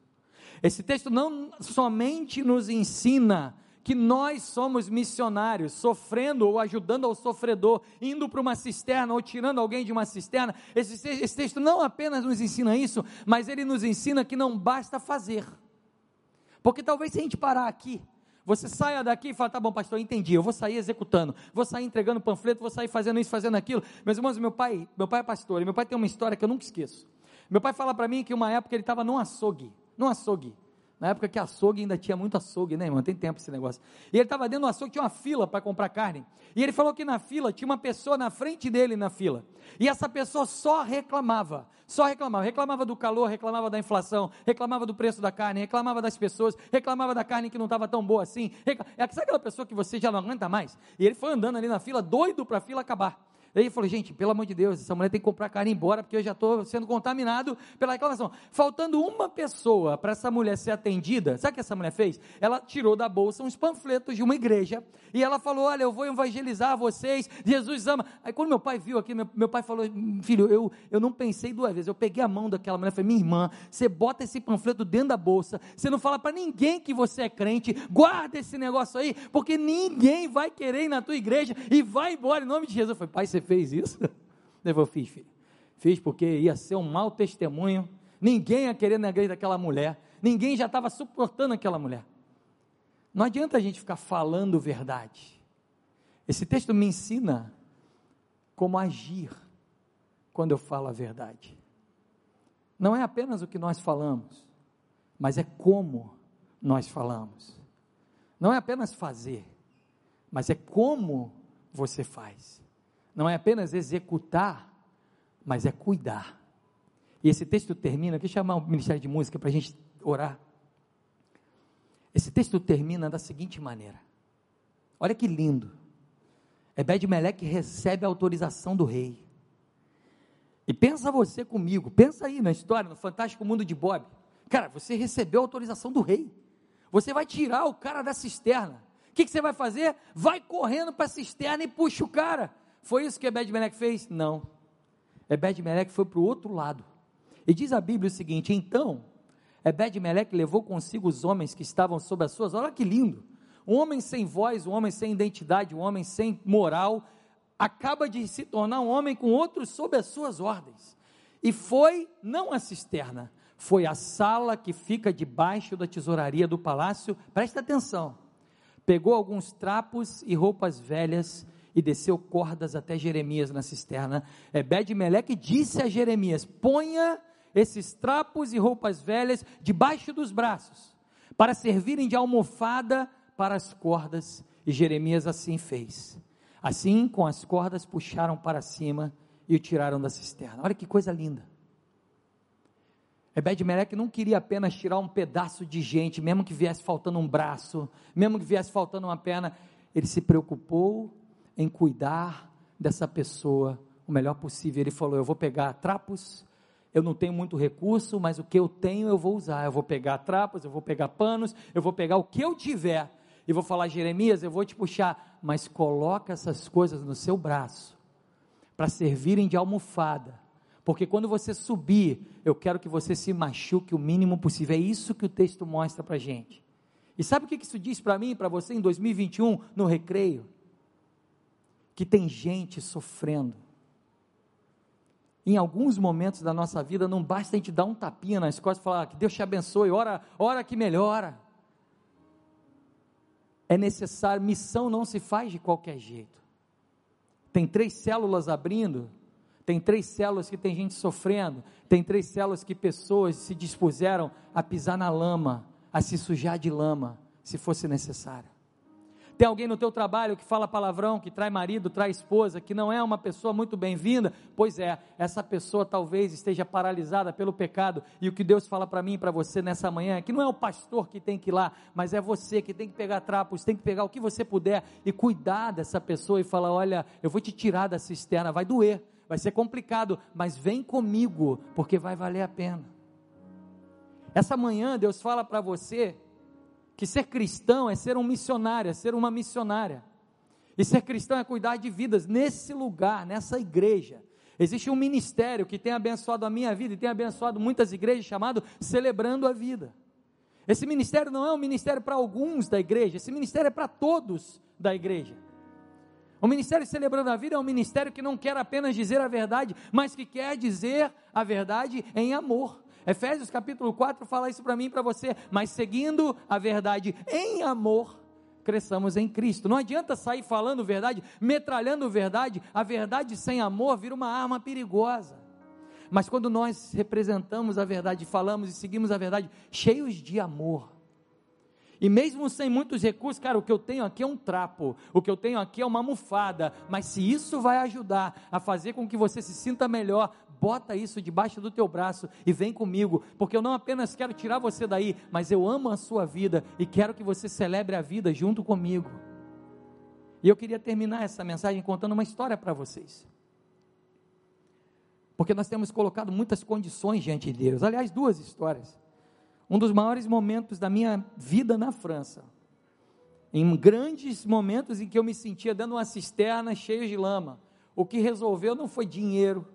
Esse texto não somente nos ensina que nós somos missionários, sofrendo ou ajudando ao sofredor, indo para uma cisterna ou tirando alguém de uma cisterna. Esse, esse, texto não apenas nos ensina isso, mas ele nos ensina que não basta fazer. Porque talvez se a gente parar aqui, você saia daqui e fala, tá bom, pastor, entendi, eu vou sair executando, vou sair entregando panfleto, vou sair fazendo isso, fazendo aquilo. Meus irmãos, meu pai, meu pai é pastor, e meu pai tem uma história que eu nunca esqueço. Meu pai fala para mim que uma época ele estava num açougue, num açougue. Na época que açougue ainda tinha muito açougue, né, irmão? Tem tempo esse negócio. E ele estava dentro do açougue, tinha uma fila para comprar carne. E ele falou que na fila tinha uma pessoa na frente dele na fila. E essa pessoa só reclamava, só reclamava. Reclamava do calor, reclamava da inflação, reclamava do preço da carne, reclamava das pessoas, reclamava da carne que não estava tão boa assim. É, sabe aquela pessoa que você já não aguenta mais? E ele foi andando ali na fila, doido para a fila acabar. Ele falou, gente, pelo amor de Deus, essa mulher tem que comprar carne embora, porque eu já estou sendo contaminado pela reclamação. Faltando uma pessoa para essa mulher ser atendida, sabe o que essa mulher fez? Ela tirou da bolsa uns panfletos de uma igreja, e ela falou, olha, eu vou evangelizar vocês, Jesus ama. Aí quando meu pai viu aqui, meu, meu pai falou, filho, eu, eu não pensei duas vezes, eu peguei a mão daquela mulher falei, minha irmã, você bota esse panfleto dentro da bolsa, você não fala para ninguém que você é crente, guarda esse negócio aí, porque ninguém vai querer ir na tua igreja e vai embora em nome de Jesus. Eu falei, pai, você fez isso? Ele falou, fiz, filho. Fiz porque ia ser um mau testemunho. Ninguém ia querer na igreja daquela mulher. Ninguém já estava suportando aquela mulher. Não adianta a gente ficar falando verdade. Esse texto me ensina como agir quando eu falo a verdade. Não é apenas o que nós falamos, mas é como nós falamos. Não é apenas fazer, mas é como você faz não é apenas executar, mas é cuidar. E esse texto termina, eu chamar o Ministério de Música para a gente orar. Esse texto termina da seguinte maneira: olha que lindo. Ebed-Meleque recebe a autorização do rei. E pensa você comigo, pensa aí na história, no fantástico mundo de Bob. Cara, você recebeu a autorização do rei. Você vai tirar o cara da cisterna. O que, que você vai fazer? Vai correndo para a cisterna e puxa o cara. Foi isso que Ebed-Meleque fez? Não. Ebed-Meleque foi para o outro lado. E diz a Bíblia o seguinte: então, Ebed-Meleque levou consigo os homens que estavam sob as suas. Olha que lindo! Um homem sem voz, um homem sem identidade, um homem sem moral, acaba de se tornar um homem com outros sob as suas ordens. E foi não a cisterna, foi a sala que fica debaixo da tesouraria do palácio. Presta atenção. Pegou alguns trapos e roupas velhas e desceu cordas até Jeremias na cisterna. Ebed-Meleque disse a Jeremias: Ponha esses trapos e roupas velhas debaixo dos braços, para servirem de almofada para as cordas. E Jeremias assim fez. Assim, com as cordas, puxaram para cima e o tiraram da cisterna. Olha que coisa linda. Ebed-Meleque não queria apenas tirar um pedaço de gente, mesmo que viesse faltando um braço, mesmo que viesse faltando uma perna, ele se preocupou em cuidar dessa pessoa o melhor possível. Ele falou: Eu vou pegar trapos, eu não tenho muito recurso, mas o que eu tenho eu vou usar. Eu vou pegar trapos, eu vou pegar panos, eu vou pegar o que eu tiver e vou falar: Jeremias, eu vou te puxar, mas coloca essas coisas no seu braço para servirem de almofada. Porque quando você subir, eu quero que você se machuque o mínimo possível. É isso que o texto mostra para a gente. E sabe o que isso diz para mim para você em 2021, no recreio? Que tem gente sofrendo. Em alguns momentos da nossa vida, não basta a gente dar um tapinha nas costas e falar que Deus te abençoe, ora, ora que melhora. É necessário, missão não se faz de qualquer jeito. Tem três células abrindo, tem três células que tem gente sofrendo, tem três células que pessoas se dispuseram a pisar na lama, a se sujar de lama, se fosse necessário. Tem alguém no teu trabalho que fala palavrão, que trai marido, trai esposa, que não é uma pessoa muito bem-vinda? Pois é, essa pessoa talvez esteja paralisada pelo pecado. E o que Deus fala para mim e para você nessa manhã é que não é o pastor que tem que ir lá, mas é você que tem que pegar trapos, tem que pegar o que você puder e cuidar dessa pessoa e falar: olha, eu vou te tirar da cisterna, vai doer, vai ser complicado, mas vem comigo, porque vai valer a pena. Essa manhã Deus fala para você que ser cristão é ser um missionário, é ser uma missionária. E ser cristão é cuidar de vidas nesse lugar, nessa igreja. Existe um ministério que tem abençoado a minha vida e tem abençoado muitas igrejas chamado Celebrando a Vida. Esse ministério não é um ministério para alguns da igreja, esse ministério é para todos da igreja. O ministério Celebrando a Vida é um ministério que não quer apenas dizer a verdade, mas que quer dizer a verdade em amor. Efésios capítulo 4 fala isso para mim e para você, mas seguindo a verdade em amor, cresçamos em Cristo. Não adianta sair falando verdade, metralhando verdade, a verdade sem amor vira uma arma perigosa. Mas quando nós representamos a verdade, falamos e seguimos a verdade, cheios de amor, e mesmo sem muitos recursos, cara, o que eu tenho aqui é um trapo, o que eu tenho aqui é uma almofada, mas se isso vai ajudar a fazer com que você se sinta melhor, bota isso debaixo do teu braço e vem comigo, porque eu não apenas quero tirar você daí, mas eu amo a sua vida e quero que você celebre a vida junto comigo. E eu queria terminar essa mensagem contando uma história para vocês. Porque nós temos colocado muitas condições diante de Deus. Aliás, duas histórias. Um dos maiores momentos da minha vida na França. Em grandes momentos em que eu me sentia dando uma cisterna cheia de lama. O que resolveu não foi dinheiro,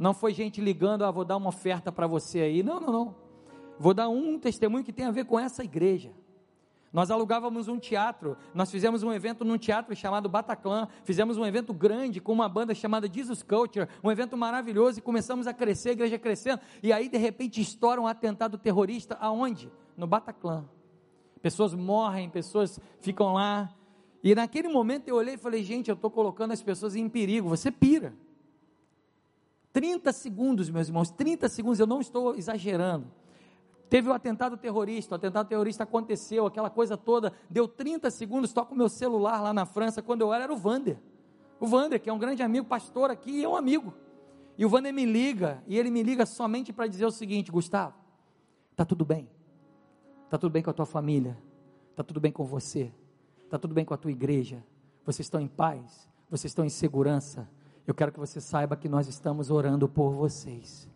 não foi gente ligando, ah, vou dar uma oferta para você aí. Não, não, não. Vou dar um testemunho que tem a ver com essa igreja. Nós alugávamos um teatro, nós fizemos um evento num teatro chamado Bataclan, fizemos um evento grande com uma banda chamada Jesus Culture, um evento maravilhoso e começamos a crescer, a igreja crescendo, e aí de repente estoura um atentado terrorista, aonde? No Bataclan. Pessoas morrem, pessoas ficam lá, e naquele momento eu olhei e falei, gente, eu estou colocando as pessoas em perigo, você pira. 30 segundos, meus irmãos, 30 segundos, eu não estou exagerando. Teve o um atentado terrorista, o atentado terrorista aconteceu, aquela coisa toda, deu 30 segundos, toco o meu celular lá na França, quando eu era, era o Vander. O Vander, que é um grande amigo, pastor aqui, é um amigo. E o Vander me liga, e ele me liga somente para dizer o seguinte: Gustavo, está tudo bem, está tudo bem com a tua família, está tudo bem com você, está tudo bem com a tua igreja, vocês estão em paz, vocês estão em segurança, eu quero que você saiba que nós estamos orando por vocês.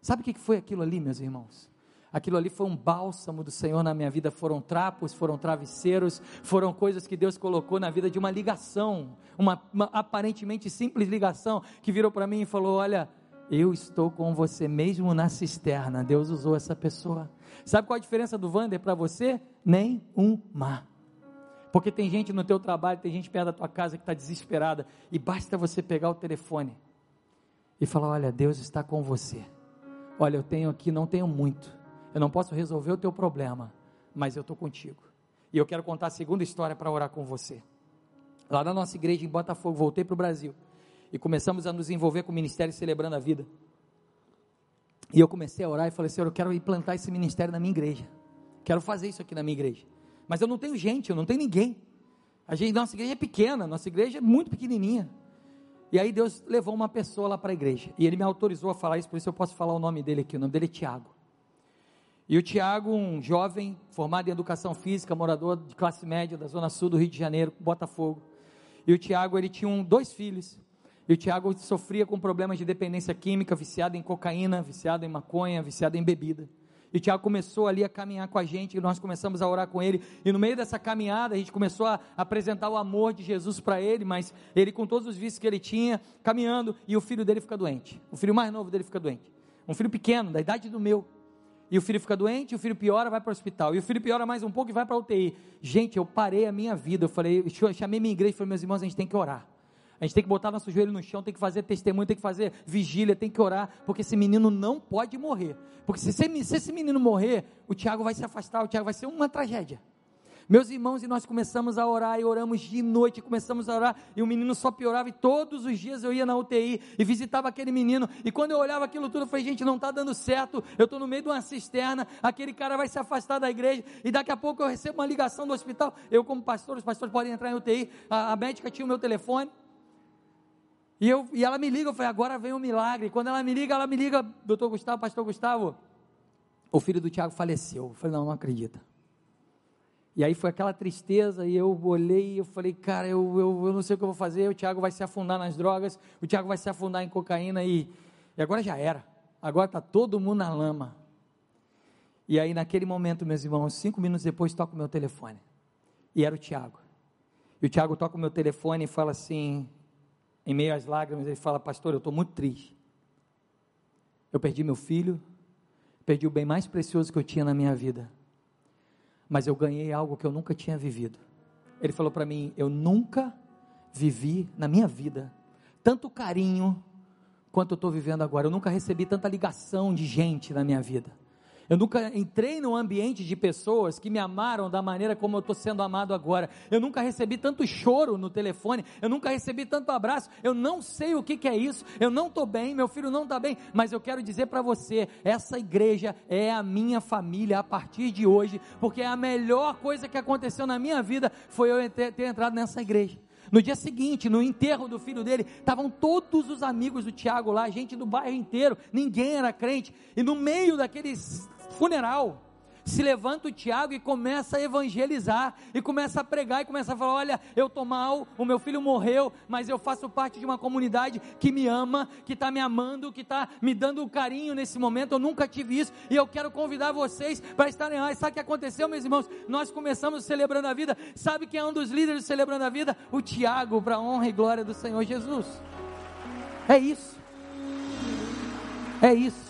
Sabe o que foi aquilo ali, meus irmãos? Aquilo ali foi um bálsamo do Senhor na minha vida. Foram trapos, foram travesseiros, foram coisas que Deus colocou na vida de uma ligação, uma, uma aparentemente simples ligação, que virou para mim e falou: Olha, Eu estou com você mesmo na cisterna. Deus usou essa pessoa. Sabe qual a diferença do Vander para você? Nem um mar. Porque tem gente no teu trabalho, tem gente perto da tua casa que está desesperada e basta você pegar o telefone e falar: Olha, Deus está com você. Olha, eu tenho aqui, não tenho muito. Eu não posso resolver o teu problema, mas eu estou contigo. E eu quero contar a segunda história para orar com você. Lá na nossa igreja em Botafogo, voltei para o Brasil e começamos a nos envolver com o ministério Celebrando a Vida. E eu comecei a orar e falei, Senhor, eu quero implantar esse ministério na minha igreja. Quero fazer isso aqui na minha igreja. Mas eu não tenho gente, eu não tenho ninguém. A gente, nossa igreja é pequena, nossa igreja é muito pequenininha. E aí Deus levou uma pessoa lá para a igreja. E ele me autorizou a falar isso, por isso eu posso falar o nome dele aqui. O nome dele é Tiago. E o Tiago, um jovem formado em educação física, morador de classe média da zona sul do Rio de Janeiro, Botafogo. E o Tiago, ele tinha um, dois filhos. E o Tiago sofria com problemas de dependência química, viciado em cocaína, viciado em maconha, viciado em bebida. E Tiago começou ali a caminhar com a gente, e nós começamos a orar com ele. E no meio dessa caminhada, a gente começou a apresentar o amor de Jesus para ele, mas ele, com todos os vícios que ele tinha, caminhando, e o filho dele fica doente. O filho mais novo dele fica doente. Um filho pequeno, da idade do meu. E o filho fica doente, e o filho piora, vai para o hospital. E o filho piora mais um pouco e vai para a UTI. Gente, eu parei a minha vida. Eu falei, eu chamei minha igreja e falei, meus irmãos, a gente tem que orar. A gente tem que botar nosso joelho no chão, tem que fazer testemunho, tem que fazer vigília, tem que orar, porque esse menino não pode morrer. Porque se, se esse menino morrer, o Tiago vai se afastar, o Tiago vai ser uma tragédia. Meus irmãos, e nós começamos a orar, e oramos de noite, começamos a orar, e o menino só piorava, e todos os dias eu ia na UTI e visitava aquele menino, e quando eu olhava aquilo tudo, eu falei, gente, não está dando certo, eu estou no meio de uma cisterna, aquele cara vai se afastar da igreja, e daqui a pouco eu recebo uma ligação do hospital, eu como pastor, os pastores podem entrar em UTI, a, a médica tinha o meu telefone, e, eu, e ela me liga, eu falei, agora vem um milagre. Quando ela me liga, ela me liga, doutor Gustavo, pastor Gustavo, o filho do Tiago faleceu. Eu falei, não, não acredita. E aí foi aquela tristeza, e eu olhei e eu falei, cara, eu, eu, eu não sei o que eu vou fazer, o Tiago vai se afundar nas drogas, o Tiago vai se afundar em cocaína, e, e agora já era. Agora está todo mundo na lama. E aí, naquele momento, meus irmãos, cinco minutos depois, toca o meu telefone. E era o Tiago. E o Tiago toca o meu telefone e fala assim: em meio às lágrimas, ele fala: Pastor, eu estou muito triste. Eu perdi meu filho, perdi o bem mais precioso que eu tinha na minha vida, mas eu ganhei algo que eu nunca tinha vivido. Ele falou para mim: Eu nunca vivi na minha vida tanto carinho quanto eu estou vivendo agora. Eu nunca recebi tanta ligação de gente na minha vida. Eu nunca entrei num ambiente de pessoas que me amaram da maneira como eu estou sendo amado agora. Eu nunca recebi tanto choro no telefone. Eu nunca recebi tanto abraço. Eu não sei o que, que é isso. Eu não estou bem. Meu filho não está bem. Mas eu quero dizer para você: essa igreja é a minha família a partir de hoje. Porque a melhor coisa que aconteceu na minha vida foi eu ter, ter entrado nessa igreja. No dia seguinte, no enterro do filho dele, estavam todos os amigos do Tiago lá, gente do bairro inteiro, ninguém era crente, e no meio daqueles funeral, se levanta o Tiago e começa a evangelizar, e começa a pregar, e começa a falar: Olha, eu estou mal, o meu filho morreu, mas eu faço parte de uma comunidade que me ama, que está me amando, que está me dando carinho nesse momento. Eu nunca tive isso, e eu quero convidar vocês para estarem lá. E sabe o que aconteceu, meus irmãos? Nós começamos celebrando a vida. Sabe quem é um dos líderes celebrando a vida? O Tiago, para a honra e glória do Senhor Jesus. É isso. É isso.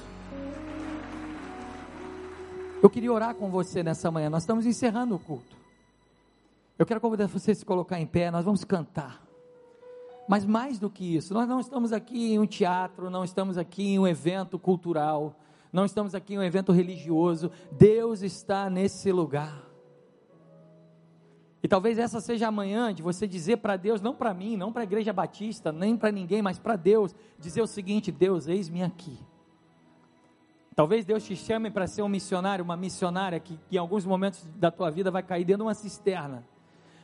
Eu queria orar com você nessa manhã. Nós estamos encerrando o culto. Eu quero convidar você a se colocar em pé. Nós vamos cantar. Mas mais do que isso, nós não estamos aqui em um teatro, não estamos aqui em um evento cultural, não estamos aqui em um evento religioso. Deus está nesse lugar. E talvez essa seja a manhã de você dizer para Deus, não para mim, não para a igreja batista, nem para ninguém, mas para Deus, dizer o seguinte: Deus, eis-me aqui. Talvez Deus te chame para ser um missionário, uma missionária que, que, em alguns momentos da tua vida vai cair dentro de uma cisterna.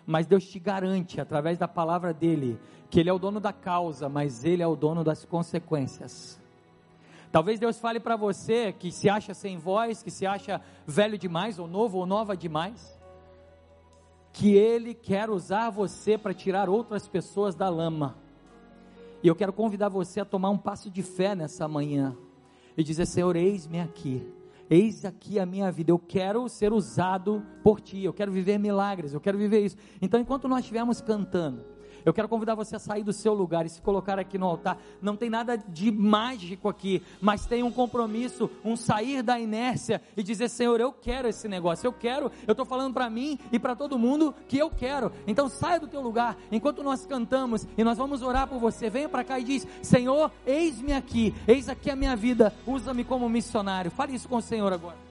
Mas Deus te garante, através da palavra dele, que Ele é o dono da causa, mas Ele é o dono das consequências. Talvez Deus fale para você que se acha sem voz, que se acha velho demais, ou novo ou nova demais, que Ele quer usar você para tirar outras pessoas da lama. E eu quero convidar você a tomar um passo de fé nessa manhã e dizer: Senhor, eis-me aqui. Eis aqui a minha vida, eu quero ser usado por ti, eu quero viver milagres, eu quero viver isso. Então, enquanto nós estivermos cantando, Eu quero convidar você a sair do seu lugar e se colocar aqui no altar. Não tem nada de mágico aqui, mas tem um compromisso, um sair da inércia e dizer: Senhor, eu quero esse negócio, eu quero, eu estou falando para mim e para todo mundo que eu quero. Então saia do teu lugar enquanto nós cantamos e nós vamos orar por você. Venha para cá e diz: Senhor, eis-me aqui, eis aqui a minha vida, usa-me como missionário. Fale isso com o Senhor agora.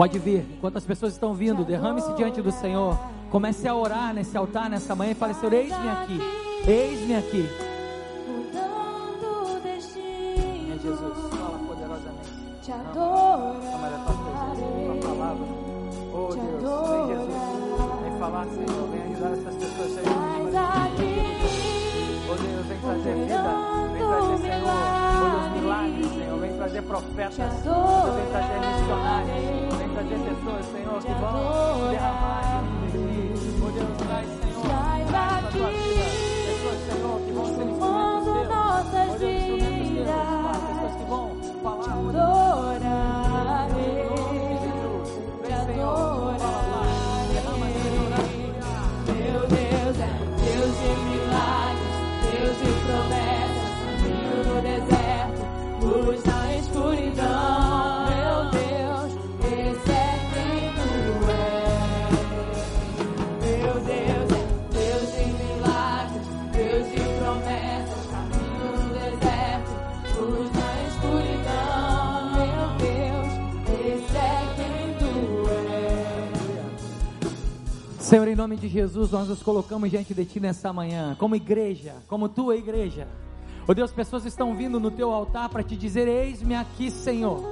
Pode vir, enquanto as pessoas estão vindo, derrame-se diante do Senhor. Comece a orar nesse altar, nessa manhã e fale: Senhor, eis-me aqui, eis-me aqui. É Jesus, fala poderosamente. Te adoro. tua palavra. Oh Deus, vem Jesus, falar, Senhor, vem ajudar essas pessoas a saírem Oh Deus, vem trazer vida, vem trazer, Senhor, oh Deus, milagres, Senhor, vem trazer profetas, vem trazer missionários. trazer pessoas, Senhor, que vão derramar de ti. Oh Deus, traz, Senhor, traz na tua vida. Pessoas, Senhor, que vão ser nome de Jesus, nós nos colocamos diante de Ti nessa manhã, como igreja, como Tua igreja. Oh Deus, pessoas estão vindo no Teu altar para te dizer: Eis-me aqui, Senhor.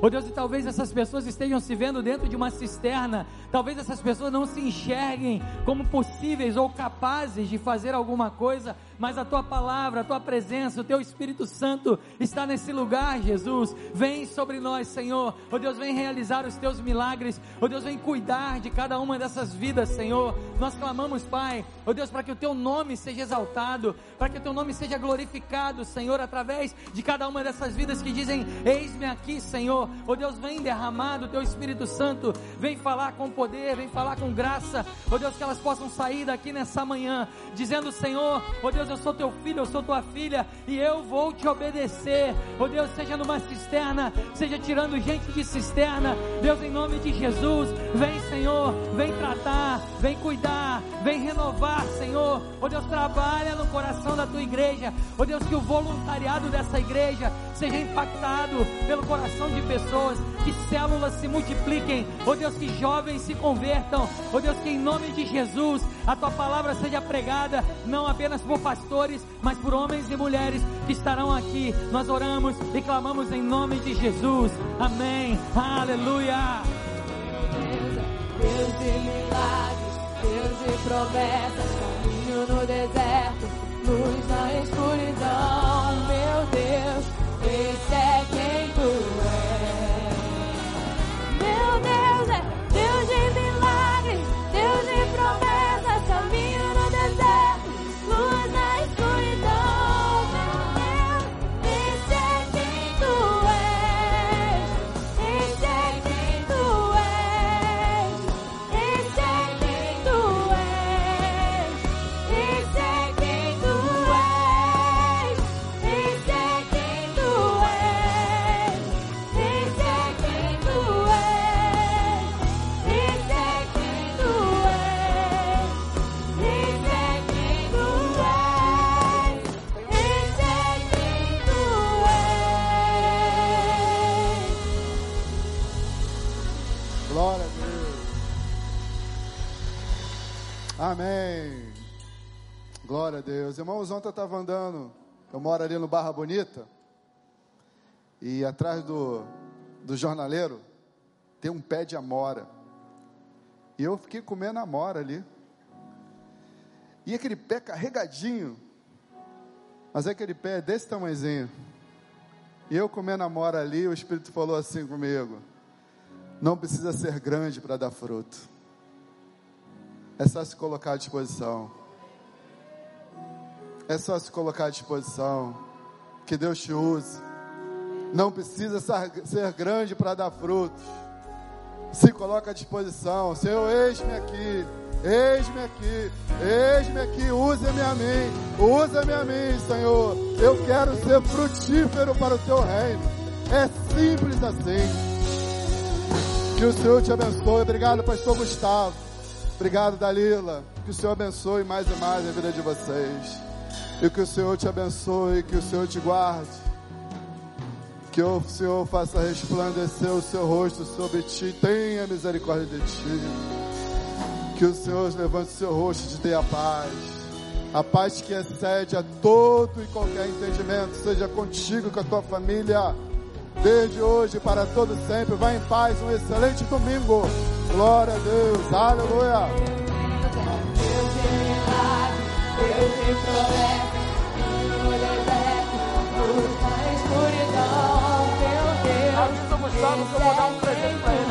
Oh Deus, e talvez essas pessoas estejam se vendo dentro de uma cisterna, talvez essas pessoas não se enxerguem como possíveis ou capazes de fazer alguma coisa, mas a tua palavra, a tua presença, o teu Espírito Santo está nesse lugar, Jesus. Vem sobre nós, Senhor. Oh Deus, vem realizar os teus milagres. Oh Deus, vem cuidar de cada uma dessas vidas, Senhor. Nós clamamos, Pai, oh Deus, para que o teu nome seja exaltado, para que o teu nome seja glorificado, Senhor, através de cada uma dessas vidas que dizem: Eis-me aqui, Senhor. Oh Deus, vem derramar do teu Espírito Santo, vem falar com poder, vem falar com graça. Oh Deus, que elas possam sair daqui nessa manhã, dizendo: Senhor, oh Deus, Deus, eu sou teu filho, eu sou tua filha e eu vou te obedecer. Oh Deus, seja numa cisterna, seja tirando gente de cisterna. Deus, em nome de Jesus, vem, Senhor, vem tratar, vem cuidar, vem renovar, Senhor. Oh Deus, trabalha no coração da tua igreja. Oh Deus, que o voluntariado dessa igreja seja impactado pelo coração de pessoas, que células se multipliquem. Oh Deus, que jovens se convertam. Oh Deus, que em nome de Jesus a tua palavra seja pregada, não apenas por pastores, mas por homens e mulheres que estarão aqui. Nós oramos e clamamos em nome de Jesus. Amém. Aleluia. Deus de milagres, Deus de promessas, caminho no deserto, luz na escuridão, meu Deus, esse é quem Deus. Irmãos, ontem eu estava andando, eu moro ali no Barra Bonita, e atrás do, do jornaleiro tem um pé de amora. E eu fiquei comendo amora ali. E aquele pé carregadinho, mas aquele pé é desse tamanhozinho. E eu comendo amora ali, o Espírito falou assim comigo: não precisa ser grande para dar fruto. É só se colocar à disposição. É só se colocar à disposição. Que Deus te use. Não precisa ser grande para dar frutos. Se coloca à disposição. Senhor, eis-me aqui. Eis-me aqui, eis-me aqui, use-me a mim, usa-me a mim, Senhor. Eu quero ser frutífero para o teu reino. É simples assim. Que o Senhor te abençoe. Obrigado, pastor Gustavo. Obrigado, Dalila. Que o Senhor abençoe mais e mais a vida de vocês. E que o Senhor te abençoe, que o Senhor te guarde. Que o Senhor faça resplandecer o seu rosto sobre ti. Tenha misericórdia de ti. Que o Senhor levante o seu rosto e te dê a paz. A paz que excede a todo e qualquer entendimento. Seja contigo, com a tua família. Desde hoje para todo sempre. Vá em paz. Um excelente domingo. Glória a Deus. Aleluia. Deus de milagres, Deus de Avisa o Gustavo que eu vou dar um presente pra ele.